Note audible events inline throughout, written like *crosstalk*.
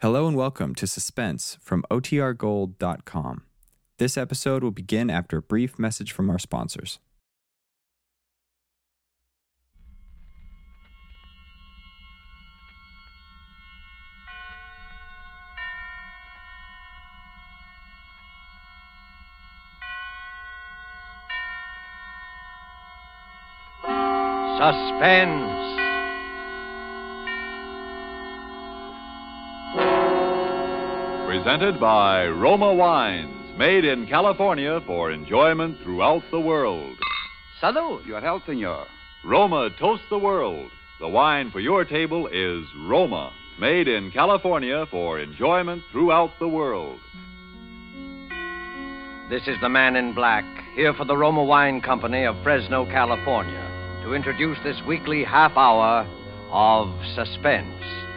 Hello and welcome to Suspense from OTRGold.com. This episode will begin after a brief message from our sponsors. Suspense. Presented by Roma Wines, made in California for enjoyment throughout the world. Salud. Your health, senor. Roma toast the world. The wine for your table is Roma, made in California for enjoyment throughout the world. This is the man in black, here for the Roma Wine Company of Fresno, California, to introduce this weekly half hour of suspense.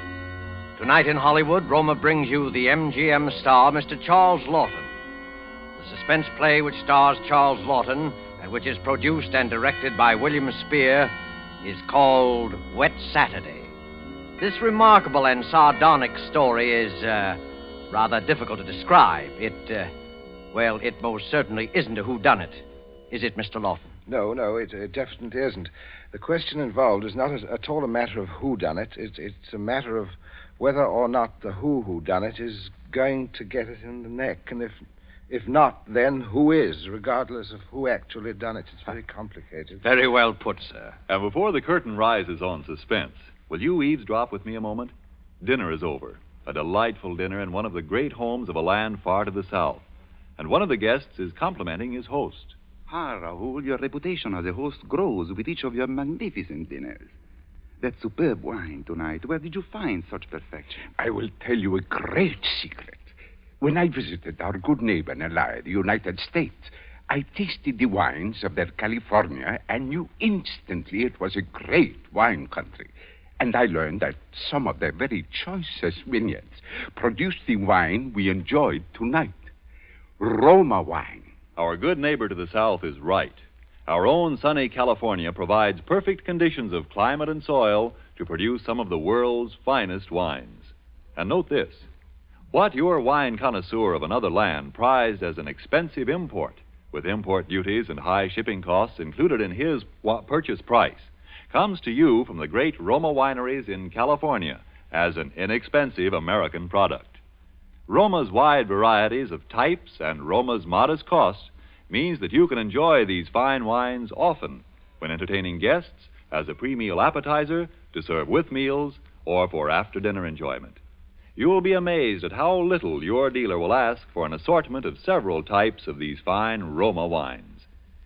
Tonight in Hollywood, Roma brings you the MGM star, Mr. Charles Laughton. The suspense play which stars Charles Laughton and which is produced and directed by William Spier is called Wet Saturday. This remarkable and sardonic story is uh, rather difficult to describe. It, uh, well, it most certainly isn't a whodunit, is it, Mr. Laughton? No, no, it, it definitely isn't. The question involved is not at, all a matter of who done it. It's, it's a matter of whether or not the who who done it is going to get it in the neck, and if if not, then who is, regardless of who actually done it. It's very complicated. Very well put, sir. And before the curtain rises on suspense, will you eavesdrop with me a moment? Dinner is over. A delightful dinner in one of the great homes of a land far to the south. And one of the guests is complimenting his host. Ah, Raoul, your reputation as a host grows with each of your magnificent dinners. That superb wine tonight, where did you find such perfection? I will tell you a great secret. When I visited our good neighbor and ally, the United States, I tasted the wines of their California and knew instantly it was a great wine country. And I learned that some of their very choicest vineyards produced the wine we enjoyed tonight. Roma wine. Our good neighbor to the south is right. Our own sunny California provides perfect conditions of climate and soil to produce some of the world's finest wines. And note this what your wine connoisseur of another land prized as an expensive import, with import duties and high shipping costs included in his purchase price, comes to you from the great Roma wineries in California as an inexpensive American product. Roma's wide varieties of types and Roma's modest cost means that you can enjoy these fine wines often when entertaining guests as a pre meal appetizer, to serve with meals, or for after dinner enjoyment. You will be amazed at how little your dealer will ask for an assortment of several types of these fine Roma wines.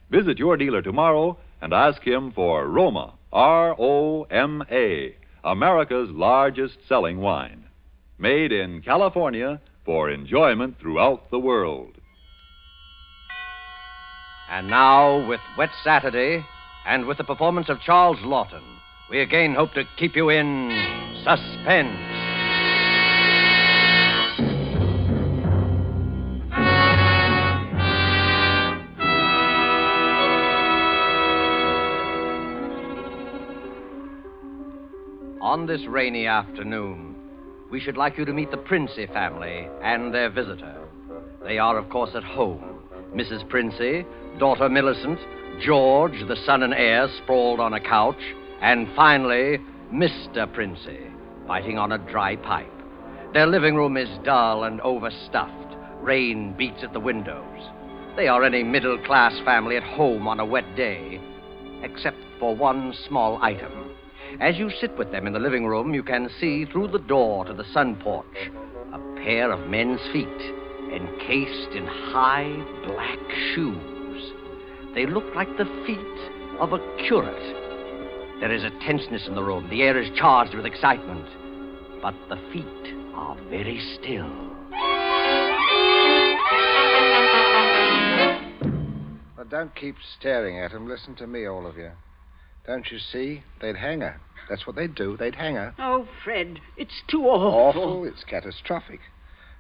Visit your dealer tomorrow and ask him for Roma, R O M A, America's largest selling wine. Made in California for enjoyment throughout the world. And now, with Wet Saturday and with the performance of Charles Laughton, we again hope to keep you in suspense. On this rainy afternoon, we should like you to meet the Princey family and their visitor. They are, of course, at home. Mrs. Princey, daughter Millicent, George, the son and heir, sprawled on a couch, and finally, Mr. Princey, biting on a dry pipe. Their living room is dull and overstuffed. Rain beats at the windows. They are any middle class family at home on a wet day, except for one small item. As you sit with them in the living room, you can see through the door to the sun porch a pair of men's feet encased in high black shoes. They look like the feet of a curate. There is a tenseness in the room. The air is charged with excitement. But the feet are very still. But don't keep staring at him. Listen to me, all of you. Don't you see? They'd hang her. That's what they'd do. They'd hang her. Oh, Fred, it's too awful. Awful. It's catastrophic.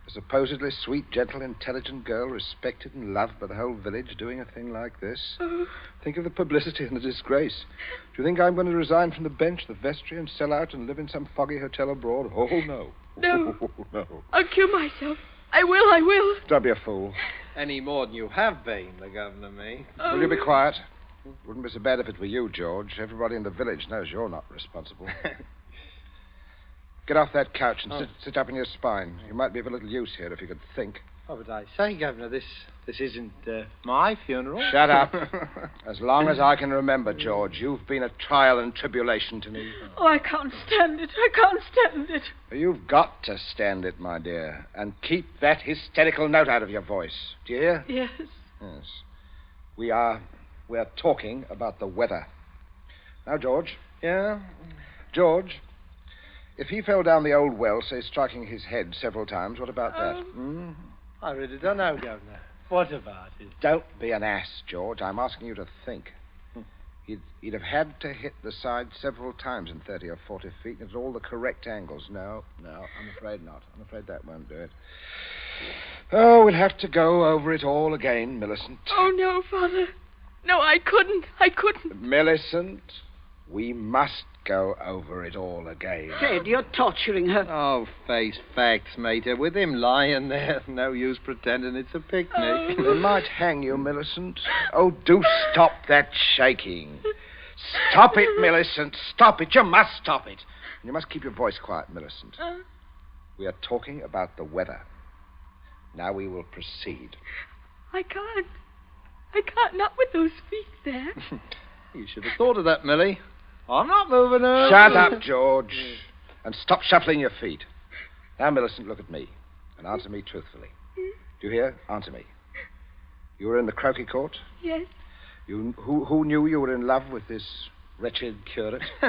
A supposedly sweet, gentle, intelligent girl, respected and loved by the whole village, doing a thing like this. Oh. Think of the publicity and the disgrace. Do you think I'm going to resign from the bench, the vestry, and sell out and live in some foggy hotel abroad? Oh, no. No. no. *laughs* Oh, I'll kill myself. I will, I will. Don't be a fool. Any more than you have been, the governor me. Will you be oh. quiet? Wouldn't be so bad if it were you, George. Everybody in the village knows you're not responsible. *laughs* Get off that couch and sit, sit up in your spine. You might be of a little use here if you could think. Oh, but I say, Governor, this this isn't uh, my funeral. Shut up. *laughs* as long as I can remember, George, you've been a trial and tribulation to me. Oh, I can't stand it. I can't stand it. You've got to stand it, my dear, and keep that hysterical note out of your voice. Do you hear? Yes. Yes. We are we're talking about the weather. Now, George. Yeah? George, if he fell down the old well, say striking his head several times, what about that? Um, Hmm? I really don't know, Governor. What about it? Don't be an ass, George. I'm asking you to think. He'd, he'd have had to hit the side several times in 30 or 40 feet and at all the correct angles. No, no, I'm afraid not. I'm afraid that won't do it. Oh, we'll have to go over it all again, Millicent. Oh, no, Father. No, I couldn't. I couldn't. Millicent, we must go over it all again. Ted, you're torturing her. Oh, face facts, mater. With him lying there, *laughs* no use pretending it's a picnic. They might hang you, Millicent. Oh, do stop that shaking. Stop it, Millicent. Stop it. You must stop it. And you must keep your voice quiet, Millicent. Uh, We are talking about the weather. Now we will proceed. I can't. I can't, not with those feet there. *laughs* you should have thought of that, Millie. I'm not moving her. Shut up, *laughs* George. And stop shuffling your feet. Now, Millicent, look at me and answer me truthfully. Do you hear? Answer me. You were in the croquet court? Yes. You, who, who knew you were in love with this wretched curate? *laughs*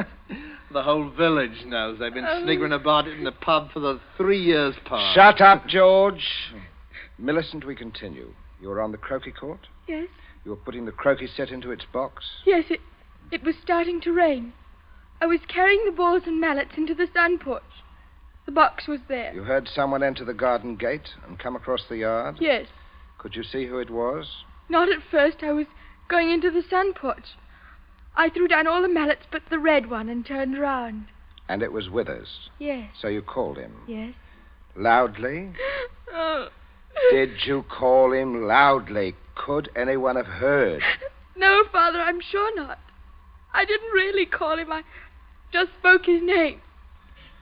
the whole village knows. They've been sniggering about it in the pub for the three years past. Shut up, George. Millicent, we continue. You were on the croquet court? Yes. You were putting the croquet set into its box? Yes, it, it was starting to rain. I was carrying the balls and mallets into the sun porch. The box was there. You heard someone enter the garden gate and come across the yard? Yes. Could you see who it was? Not at first. I was going into the sun porch. I threw down all the mallets but the red one and turned round. And it was Withers. Yes. So you called him. Yes. Loudly? Oh. *gasps* Did you call him loudly? Could anyone have heard? No, Father, I'm sure not. I didn't really call him. I just spoke his name.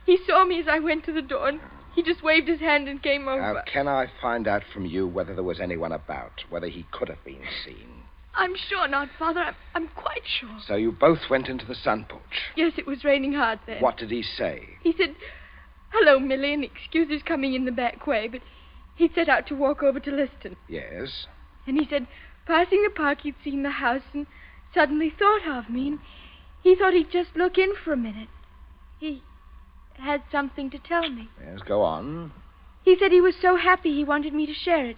He saw me as I went to the door, and he just waved his hand and came over. Now, can I find out from you whether there was anyone about, whether he could have been seen? I'm sure not, Father. I'm, I'm quite sure. So you both went into the sun porch. Yes, it was raining hard then. What did he say? He said, Hello, Millie, and excuse his coming in the back way, but he'd set out to walk over to Liston. Yes. And he said, passing the park, he'd seen the house and suddenly thought of me, and he thought he'd just look in for a minute. He had something to tell me. Yes, go on. He said he was so happy he wanted me to share it.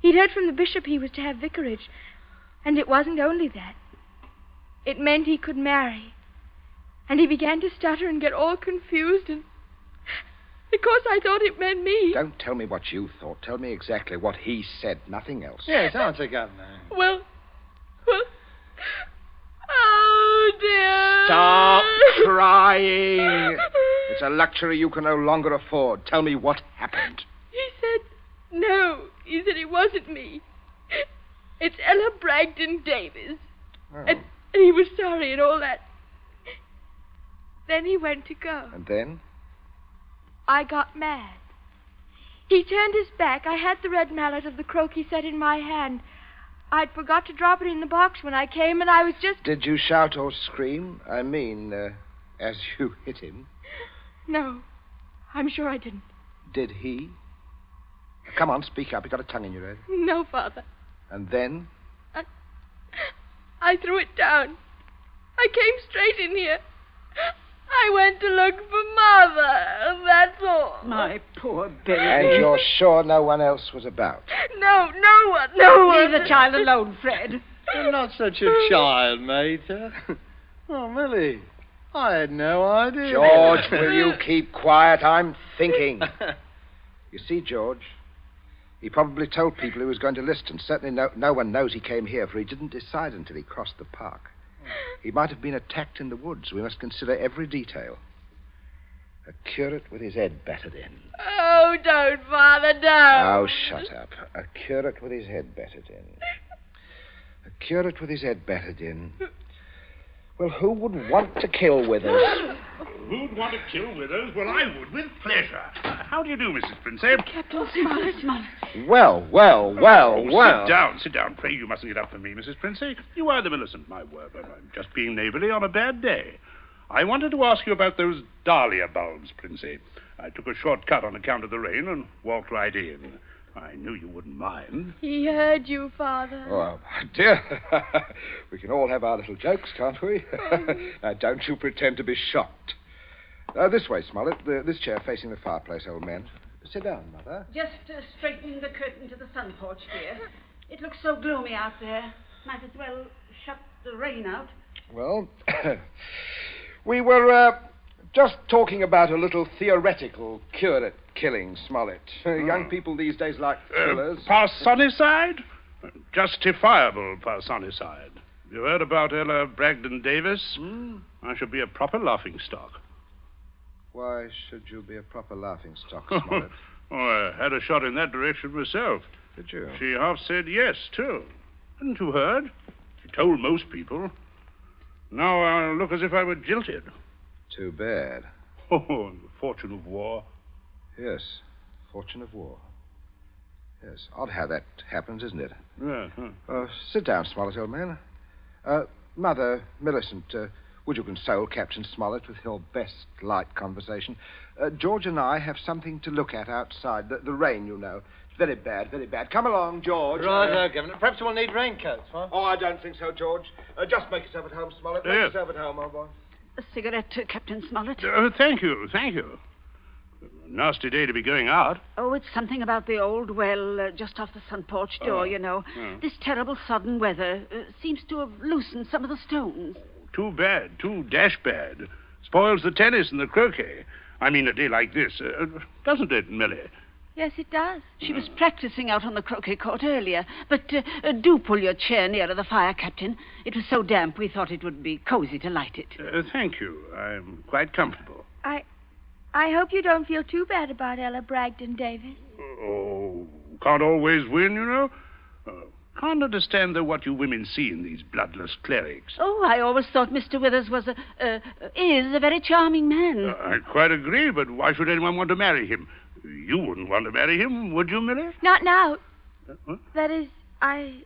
He'd heard from the bishop he was to have vicarage, and it wasn't only that. It meant he could marry. And he began to stutter and get all confused, and *laughs* because I thought it meant me. Don't tell me what you thought. Tell me exactly what he said, nothing else. Yes, answer, Governor. Well, well. Dear. Stop *laughs* crying. It's a luxury you can no longer afford. Tell me what happened. He said, no. He said it wasn't me. It's Ella Bragdon Davis. Oh. And, and he was sorry and all that. Then he went to go. And then? I got mad. He turned his back. I had the red mallet of the croquet set in my hand. I'd forgot to drop it in the box when I came, and I was just. Did you shout or scream? I mean, uh, as you *laughs* hit him. No, I'm sure I didn't. Did he? Come on, speak up. You've got a tongue in your head. No, Father. And then? I, I threw it down. I came straight in here. I went to look for Mother. That's all. My poor baby. And you're sure no one else was about? No, no one, no one. Leave the child alone, Fred. You're not such a child, mater. Oh, Millie, I had no idea. George, will you keep quiet? I'm thinking. *laughs* You see, George, he probably told people he was going to Liston. Certainly no, no one knows he came here, for he didn't decide until he crossed the park. He might have been attacked in the woods. We must consider every detail. A curate with his head battered in. Oh, don't, Father, don't. Oh, shut up. A curate with his head battered in. A curate with his head battered in. Well, who would want to kill Withers? *gasps* Who'd want to kill Withers? Well, I would, with pleasure. How do you do, Mrs. Princey? Captain Smollett, Smollett. Well, well, well, Oh, well. Sit down, sit down. Pray, you mustn't get up for me, Mrs. Princey. You are the Millicent, my word. but I'm just being neighborly on a bad day. I wanted to ask you about those dahlia bulbs, Princey. I took a short cut on account of the rain and walked right in. I knew you wouldn't mind. He heard you, Father. Oh, my dear. *laughs* we can all have our little jokes, can't we? *laughs* now, don't you pretend to be shocked. Uh, this way, Smollett. The, this chair facing the fireplace, old man. Sit down, Mother. Just uh, straightening the curtain to the sun porch, dear. It looks so gloomy out there. Might as well shut the rain out. Well, *coughs* we were uh, just talking about a little theoretical curate killing, Smollett. Uh, *laughs* Young people these days like thrillers. Uh, parsonicide? Justifiable parsonicide. You heard about Ella Bragdon Davis? Hmm? I should be a proper laughing stock. Why should you be a proper laughing stock, *laughs* Smollett? oh, I had a shot in that direction myself. Did you? She half said yes, too. Hadn't you heard? She told most people. Now I look as if I were jilted. Too bad. *laughs* Oh, the fortune of war. Yes, fortune of war. Yes, odd how that happens, isn't it? Yeah, huh. Uh, sit down, Smollett, old man. Uh, Mother, Millicent, uh, would you console Captain Smollett with your best light conversation? Uh, George and I have something to look at outside. The, the rain, you know. It's very bad, very bad. Come along, George. Right, Uh, uh, Governor. Perhaps we'll need raincoats, huh? Oh, I don't think so, George. Uh, just make yourself at home, Smollett. Make Yes. yourself at home, old boy. A cigarette, uh, Captain Smollett? Uh, thank you, thank you. Nasty day to be going out. Oh, it's something about the old well uh, just off the sun porch door, Oh, you know. yeah. This terrible sudden weather uh, seems to have loosened some of the stones. Too bad, too dash bad. Spoils the tennis and the croquet. I mean, a day like this, uh, doesn't it, Millie? Yes, it does. She was practicing out on the croquet court earlier. But uh, uh, do pull your chair nearer the fire, Captain. It was so damp we thought it would be cozy to light it. Uh, thank you. I'm quite comfortable. I, I hope you don't feel too bad about Ella Bragdon Davis. Oh, can't always win, you know. Uh, can't understand, though, what you women see in these bloodless clerics. Oh, I always thought Mr. Withers was a, uh, is a very charming man. Uh, I quite agree, but why should anyone want to marry him? You wouldn't want to marry him, would you, Millie? Not now. Uh, huh? That is, I,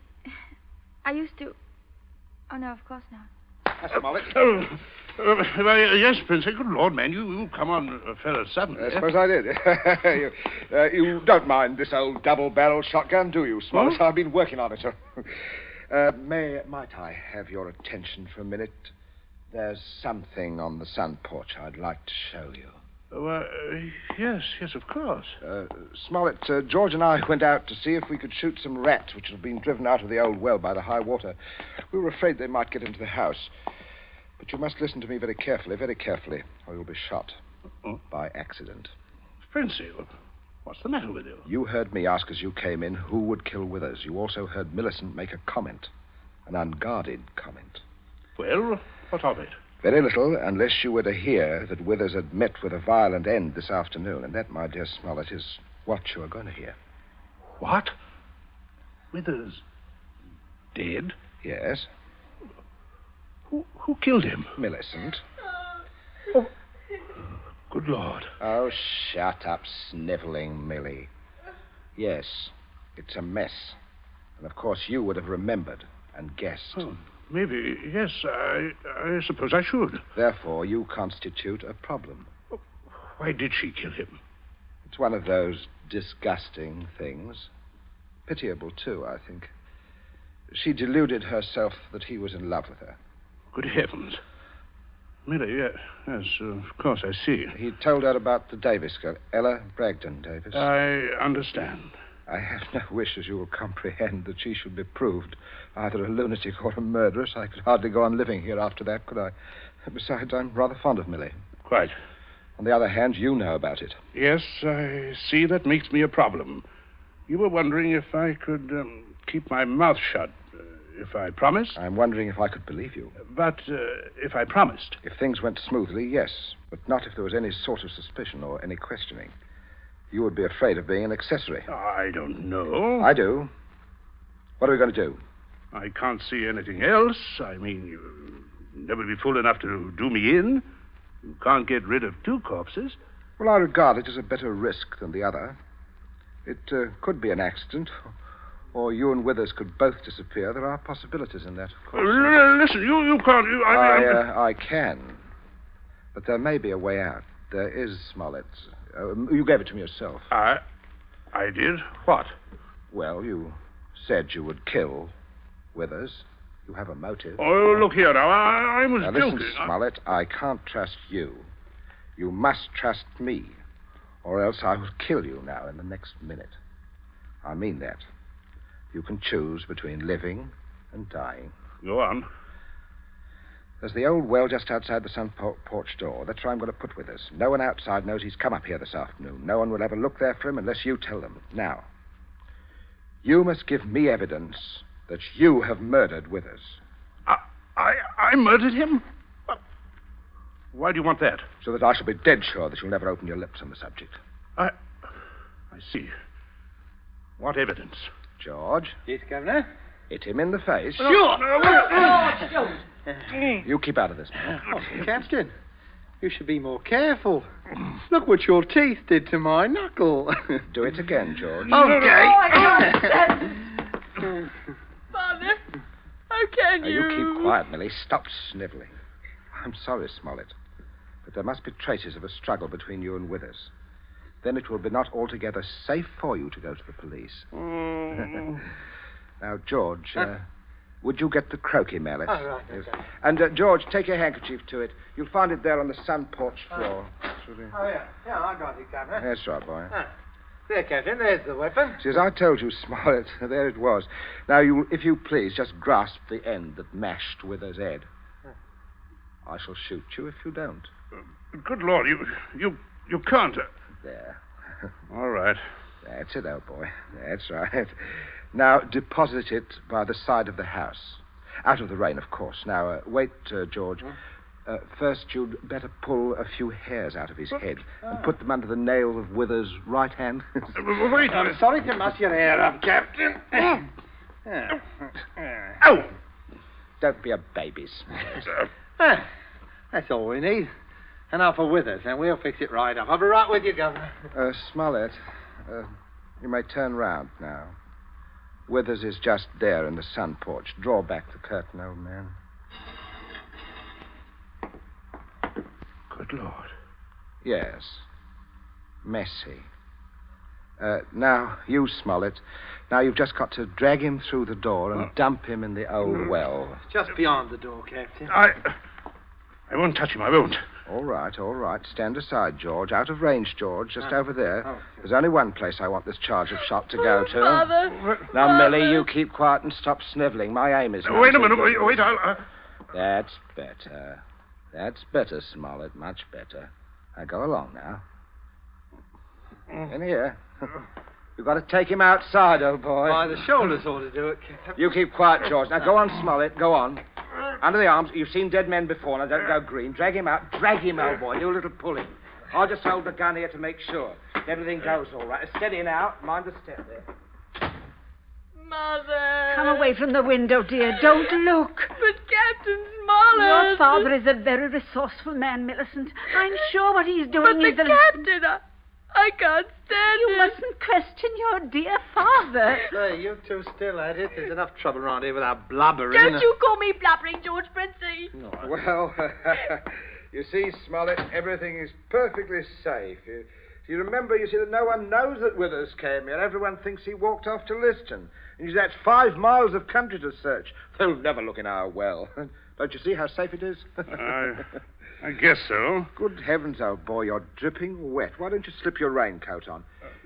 I used to. Oh no, of course not. That's Smollett. Oh, uh, well, yes, Princess. Good Lord, man, you, you come on a fellow suddenly. I suppose I did. *laughs* you, uh, you don't mind this old double-barreled shotgun, do you, Smollett? I've been working on it. *laughs* uh, may might I have your attention for a minute? There's something on the sun porch I'd like to show you. Oh, uh, yes, yes, of course. Uh, Smollett, uh, George and I went out to see if we could shoot some rats which had been driven out of the old well by the high water. We were afraid they might get into the house. But you must listen to me very carefully, very carefully, or you'll be shot Oh. by accident. Princey, what's the matter with you? You heard me ask as you came in who would kill Withers. You also heard Millicent make a comment, an unguarded comment. Well, what of it? Very little, unless you were to hear that Withers had met with a violent end this afternoon. And that, my dear Smollett, is what you are going to hear. What? Withers dead? Yes, Who, who killed him? Millicent. Oh. Good Lord. Oh, shut up, sniveling Millie. Yes, it's a mess. And of course, you would have remembered and guessed. Oh, maybe, yes, I, I suppose I should. Therefore, you constitute a problem. Why did she kill him? It's one of those disgusting things. Pitiable, too, I think. She deluded herself that he was in love with her. Good heavens. Millie, yes, yes of course I see. He told her about the Davis girl, Ella Bragdon Davis. I understand. I have no wish, as you will comprehend, that she should be proved either a lunatic or a murderess. I could hardly go on living here after that, could I? Besides, I'm rather fond of Millie. Quite. On the other hand, you know about it. Yes, I see that makes me a problem. You were wondering if I could um, keep my mouth shut, uh, if I promised. I'm wondering if I could believe you. But uh, if I promised. If things went smoothly, yes, but not if there was any sort of suspicion or any questioning. You would be afraid of being an accessory. I don't know. I do. What are we going to do? I can't see anything else. I mean, you'll never be fool enough to do me in. You can't get rid of two corpses. Well, I regard it as a better risk than the other. It uh, could be an accident, or you and Withers could both disappear. There are possibilities in that, of course. Uh, listen, you, you can't. You, I, I, mean, uh, I can. But there may be a way out. There is, Smollett. Uh, you gave it to me yourself. I, I did. What? Well, you said you would kill Withers. You have a motive. Oh, look here now. I, I was Now, listen, joking. I- Smollett, I can't trust you. You must trust me, or else I will kill you now in the next minute. I mean that. You can choose between living and dying. Go on. There's the old well just outside the sun por- porch door. That's where I'm going to put Withers. No one outside knows he's come up here this afternoon. No one will ever look there for him unless you tell them. Now, you must give me evidence that you have murdered Withers. I, I, I murdered him? Why do you want that? So that I shall be dead sure that you'll never open your lips on the subject. I, I see. What evidence? George, Yes, Governor? Hit him in the face. Sure. No, You keep out of this, man. Oh, Captain, you should be more careful. Look what your teeth did to my knuckle. *laughs* Do it again, George. Okay. *laughs* Father, how can Now, you keep quiet, Millie. Stop sniveling. I'm sorry, Smollett, but there must be traces of a struggle between you and Withers. Then it will be not altogether safe for you to go to the police. Mm. *laughs* now, George, uh, would you get the croquet mallet? Oh, right, Yes. okay. And, uh, George, take your handkerchief to it. You'll find it there on the sun porch floor. Oh, yeah. Yeah, I got it, Governor. That's right, boy. Ah, there, Captain, there's the weapon. See, as I told you, Smollett, *laughs* there it was. Now, you, if you please, just grasp the end that mashed Withers' head. I shall shoot you if you don't. Good Lord, you, you, you can't. uh, There. *laughs* All right. That's it, old boy. That's right. Now, deposit it by the side of the house. Out of the rain, of course. Now, uh, wait, uh, George. Uh, first, you'd better pull a few hairs out of his head and put them under the nail of Withers' right hand. *laughs* Uh, Wait. I'm sorry to muss your hair up, Captain. *laughs* oh! Ow! Don't be a baby, Smollett. *laughs* Ah, that's all we need. And now for Withers, and we'll fix it right up. I'll be right with you, Governor. Uh, Smollett, uh, you may turn round now. Withers is just there in the sun porch. Draw back the curtain, old man. Good Lord. Yes. Messy. Uh, now, you, Smollett. Now, you've just got to drag him through the door and dump him in the old well. Just beyond the door, Captain. I. I won't touch him. I won't. All right, all right. Stand aside, George. Out of range, George. Just Ah. over there. Oh. There's only one place I want this charge of shot to go to. Father. Now, Father. Millie, you keep quiet and stop sniveling. My aim is. none Wait a minute. Wait, wait I'll. Uh... That's better. That's better, Smollett. Much better. Now go along now. In here. *laughs* You've got to take him outside, old boy. By the shoulders ought to do it, Captain. You keep quiet, George. Now go on, Smollett. Go on. Under the arms. You've seen dead men before. Now don't go green. Drag him out. Drag him, old boy. Do a little pulling. I'll just hold the gun here to make sure. Everything goes all right. Steady now. Mind the step there. Mother. Come away from the window, dear. Don't look. But Captain Smollett. Your father is a very resourceful man, Millicent. I'm sure what he's doing But the is the... captain, I, I can't stand You it. mustn't question your dear father. *laughs* Say, you two still at it. There's enough trouble around here without blubbering. Don't uh, you call me blubbering, George Princey. Well, *laughs* you see, Smollett, everything is perfectly safe. You, you remember, you see, that no one knows that Withers came here. Everyone thinks he walked off to Liston. And you see, that's five miles of country to search. They'll never look in our well. *laughs* Don't you see how safe it is? I, I guess so. Good heavens, old boy, you're dripping wet. Why don't you slip your raincoat on?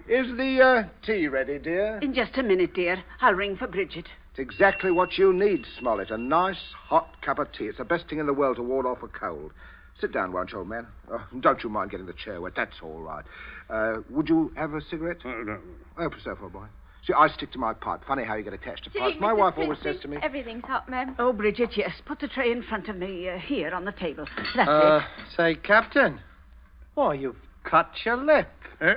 Is the uh, tea ready, dear? In just a minute, dear. I'll ring for Bridget. It's exactly what you need, Smollett. A nice, hot cup of tea. It's the best thing in the world to ward off a cold. Sit down, won't you, old man? Oh, don't you mind getting the chair wet. That's all right. Uh, would you have a cigarette? Uh, no. Help yourself, old boy. See, I stick to my pipe. Funny how you get attached to Do pipes. My Mrs. wife always Princey? says to me. Everything's hot, ma'am. Oh, Bridget, yes. Put the tray in front of me uh, here on the table. That's Uh, it. say, Captain. Why, you've cut your lip. Eh?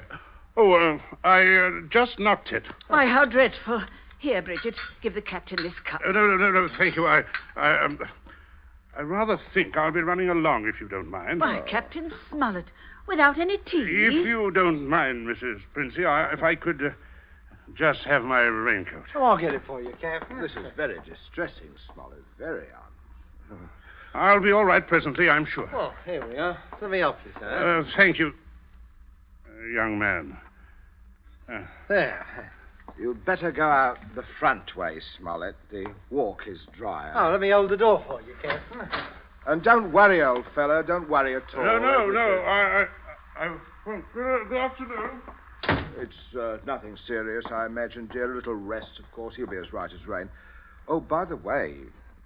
Oh, uh, I uh, just knocked it. Why, how dreadful. Here, Bridget, give the captain this cup. Uh, no, no, no, no, thank you. I, I, um, I rather think I'll be running along if you don't mind. Why, Captain Smollett, without any tea. If you don't mind, Mrs. Princey, I, if I could uh, just have my raincoat. Oh, I'll get it for you, Captain. This is very distressing, Smollett. Very odd. I'll be all right presently, I'm sure. Oh, here we are. Let me help you, sir. Uh, thank you, uh, young man. Uh, there. You'd better go out the front way, Smollett. The walk is drier. Oh, let me hold the door for you, Captain. And don't worry, old fellow. Don't worry at all. no, no, no. I, I, I won't. Good, good afternoon. It's uh, nothing serious, I imagine, dear. A little rest, of course. He'll be as right as rain. Oh, by the way,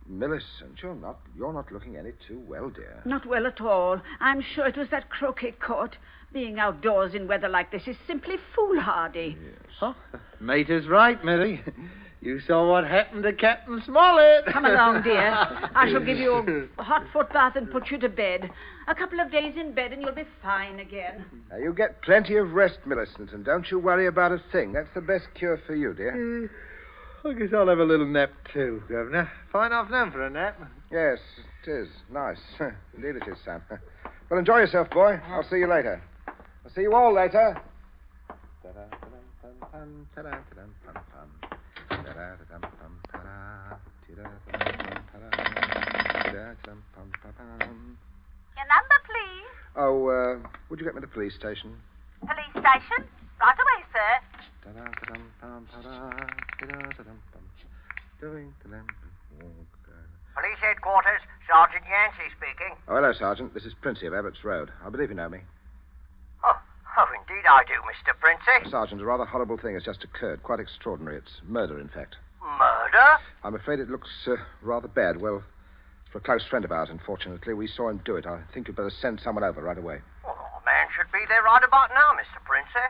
Millicent, you're not you're not looking any too well, dear. Not well at all. I'm sure it was that croquet court. Being outdoors in weather like this is simply foolhardy. Yes. Huh? mate is right, Millie. *laughs* You saw what happened to Captain Smollett. Come along, dear. I shall give you a *laughs* hot foot bath and put you to bed. A couple of days in bed and you'll be fine again. Now, you get plenty of rest, Millicent, and don't you worry about a thing. That's the best cure for you, dear. Hmm. I guess I'll have a little nap too, Governor. Fine afternoon for a nap. Yes, it is. Nice. *laughs* Indeed it is, Sam. Well, enjoy yourself, boy. I'll see you later. I'll see you all later. Your number, please. Oh, uh, would you get me to the police station? Police station. Right away, sir. Police headquarters, Sergeant Yancey speaking. Oh, hello, Sergeant. This is Princey of Abbott's Road. I believe you know me. Indeed I do, Mr. Princey. Sergeant, a rather horrible thing has just occurred. Quite extraordinary. It's murder, in fact. Murder? I'm afraid it looks uh, rather bad. Well, for a close friend of ours, unfortunately. We saw him do it. I think you'd better send someone over right away. Well, a man should be there right about now, Mr. Princey.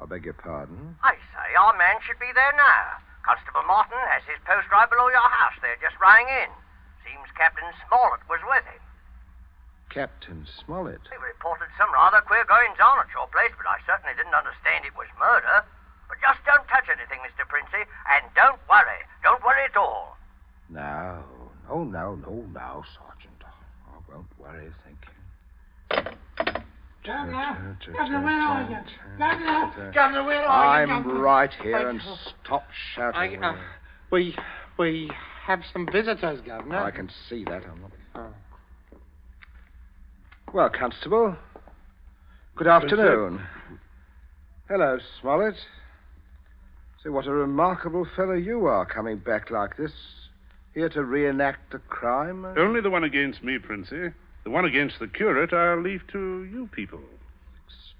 I beg your pardon. I say, our man should be there now. Constable Martin has his post right below your house there, just rang in. Seems Captain Smollett was with him. Captain Smollett. He reported some rather queer goings on at your place, but I certainly didn't understand it was murder. But just don't touch anything, Mr. Princey, and don't worry. Don't worry at all. No, no, no, no, no, Sergeant. I won't worry, thank you. Governor, Governor, where are you? Governor, Governor, where are you? I'm right here, and stop shouting. I, uh, we we have some visitors, Governor. I can see that. I'm not... Oh. Well, Constable, good afternoon. Hello, Smollett. See, what a remarkable fellow you are coming back like this. Here to reenact a crime. Only the one against me, Princey. The one against the curate I'll leave to you people.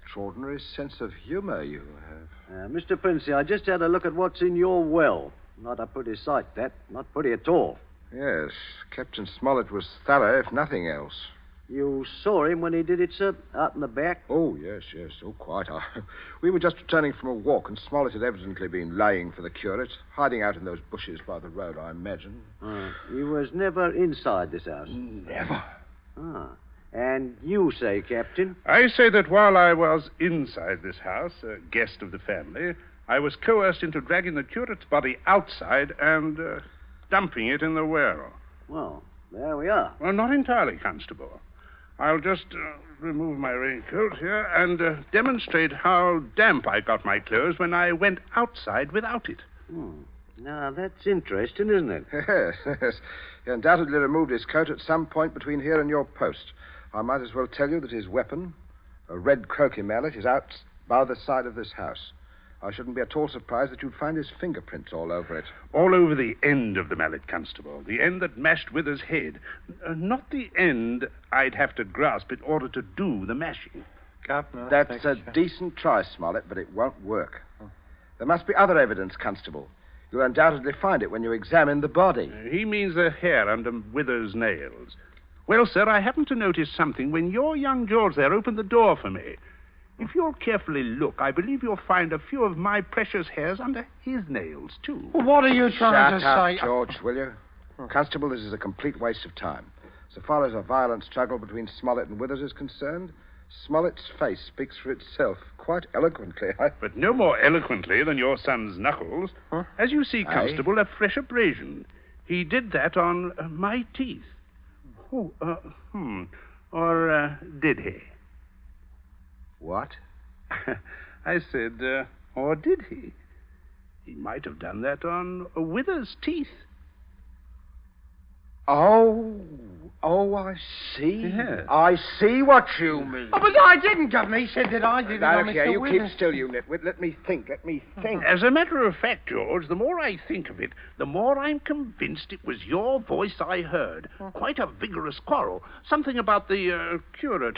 Extraordinary sense of humor you have. Uh, Mr. Princey, I just had a look at what's in your well. Not a pretty sight, that. Not pretty at all. Yes, Captain Smollett was thorough, if nothing else. You saw him when he did it, sir, out in the back? Oh, yes, yes. Oh, quite. I, *laughs* we were just returning from a walk, and Smollett had evidently been lying for the curate, hiding out in those bushes by the road, I imagine. Uh, he was never inside this house. Never. Ah. And you say, Captain? I say that while I was inside this house, a guest of the family, I was coerced into dragging the curate's body outside and uh, dumping it in the well. Well, there we are. Well, not entirely, Constable. I'll just uh, remove my raincoat here and uh, demonstrate how damp I got my clothes when I went outside without it. Hmm. Now, that's interesting, isn't it? *laughs* Yes, yes. He undoubtedly removed his coat at some point between here and your post. I might as well tell you that his weapon, a red croquet mallet, is out by the side of this house. I shouldn't be at all surprised that you'd find his fingerprints all over it. All over the end of the mallet, Constable. The end that mashed Withers' head. Uh, not the end I'd have to grasp in order to do the mashing. Governor. That's a decent try, Smollett, but it won't work. There must be other evidence, Constable. You'll undoubtedly find it when you examine the body. Uh, he means the hair under Withers' nails. Well, sir, I happened to notice something when your young George there opened the door for me. If you'll carefully look, I believe you'll find a few of my precious hairs under his nails, too. What are you trying Shut to up, say? George, will you? Constable, this is a complete waste of time. So far as a violent struggle between Smollett and Withers is concerned, Smollett's face speaks for itself quite eloquently. I... But no more eloquently than your son's knuckles. As you see, Aye. Constable, a fresh abrasion. He did that on uh, my teeth. Oh, uh, hmm. Or uh, did he? What? *laughs* I said, uh, or did he? He might have done that on Withers' teeth. Oh, oh, I see. Yes. I see what you mean. Oh, but I didn't, Governor. He said that I did it Now, on look here, you Withers. keep still, you nitwit. Let me think. Let me think. As a matter of fact, George, the more I think of it, the more I'm convinced it was your voice I heard. Quite a vigorous quarrel. Something about the uh, curate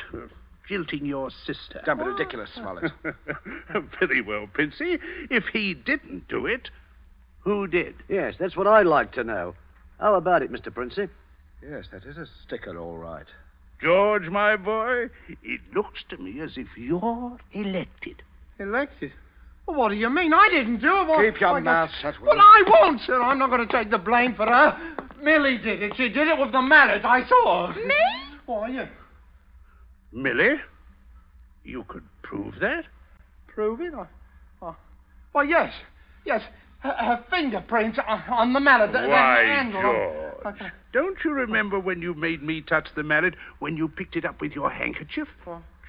jilting your sister. Don't be ridiculous, Smollett. *laughs* Very well, Princey. If he didn't do it, who did? Yes, that's what I'd like to know. How about it, Mr. Princey? Yes, that is a sticker, all right. George, my boy, it looks to me as if you're elected. Elected? Well, what do you mean? I didn't do it. Well, Keep your mouth shut, Well, But? I won't, sir. I'm not going to take the blame for her. Millie did it. She did it with the mallet. I saw her. Me? Why, you Millie? You could prove that? prove it? I, oh. Well, yes. Yes. Her, her fingerprints on, on the mallet. The, the Why, handle. George? Don't you remember when you made me touch the mallet when you picked it up with your handkerchief?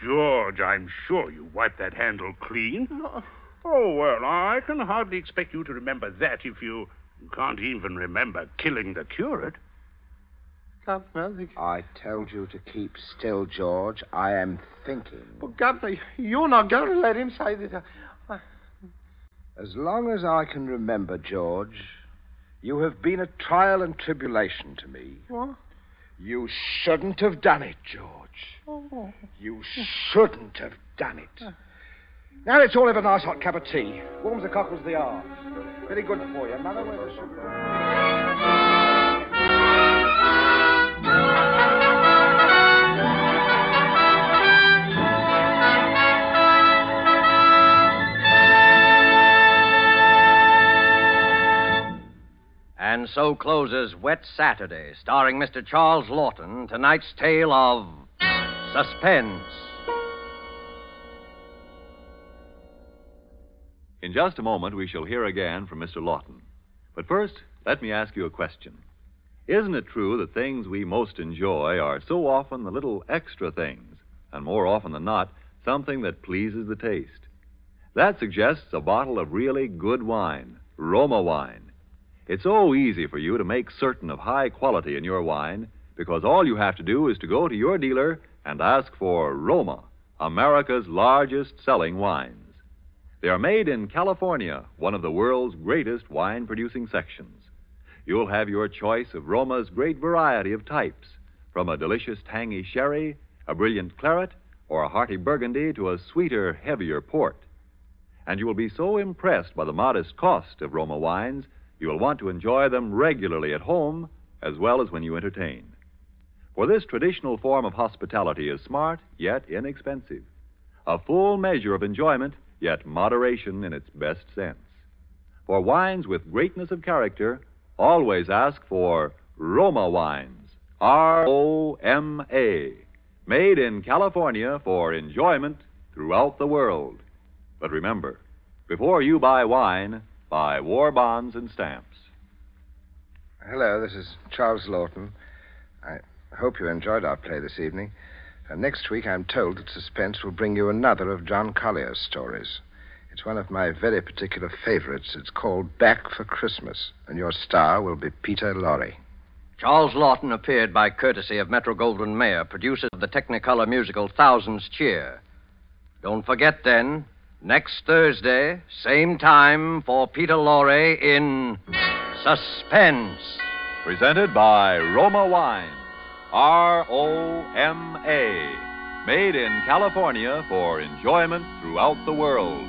George, I'm sure you wiped that handle clean. Oh, well, I can hardly expect you to remember that if you can't even remember killing the curate. I told you to keep still, George. I am thinking. well, Governor, you're not going to let him say that. uh, As long as I can remember, George, you have been a trial and tribulation to me. What? You shouldn't have done it, George. Oh. You shouldn't have done it. Now let's all have a nice hot cup of tea. Warms the cockles of the arms. Very good for you. Mother, So closes Wet Saturday, starring Mr. Charles Laughton, tonight's tale of suspense. In just a moment, we shall hear again from Mr. Laughton. But first, let me ask you a question. Isn't it true that things we most enjoy are so often the little extra things, and more often than not, something that pleases the taste? That suggests a bottle of really good wine, Roma wine. It's so easy for you to make certain of high quality in your wine because all you have to do is to go to your dealer and ask for Roma, America's largest selling wines. They are made in California, one of the world's greatest wine producing sections. You'll have your choice of Roma's great variety of types, from a delicious tangy sherry, a brilliant claret, or a hearty burgundy to a sweeter, heavier port. And you will be so impressed by the modest cost of Roma wines, you will want to enjoy them regularly at home as well as when you entertain. For this traditional form of hospitality is smart, yet inexpensive. A full measure of enjoyment, yet moderation in its best sense. For wines with greatness of character, always ask for Roma wines. R O M A. Made in California for enjoyment throughout the world. But remember, before you buy wine, buy war bonds and stamps. Hello, this is Charles Laughton. I hope you enjoyed our play this evening. And next week, I'm told that Suspense will bring you another of John Collier's stories. It's one of my very particular favorites. It's called Back for Christmas, and your star will be Peter Lorre. Charles Laughton appeared by courtesy of Metro Goldwyn Mayer, producer of the Technicolor musical Thousands Cheer. Don't forget then, next Thursday, same time for Peter Lorre in Suspense. Presented by Roma Wines. R O M A. Made in California for enjoyment throughout the world.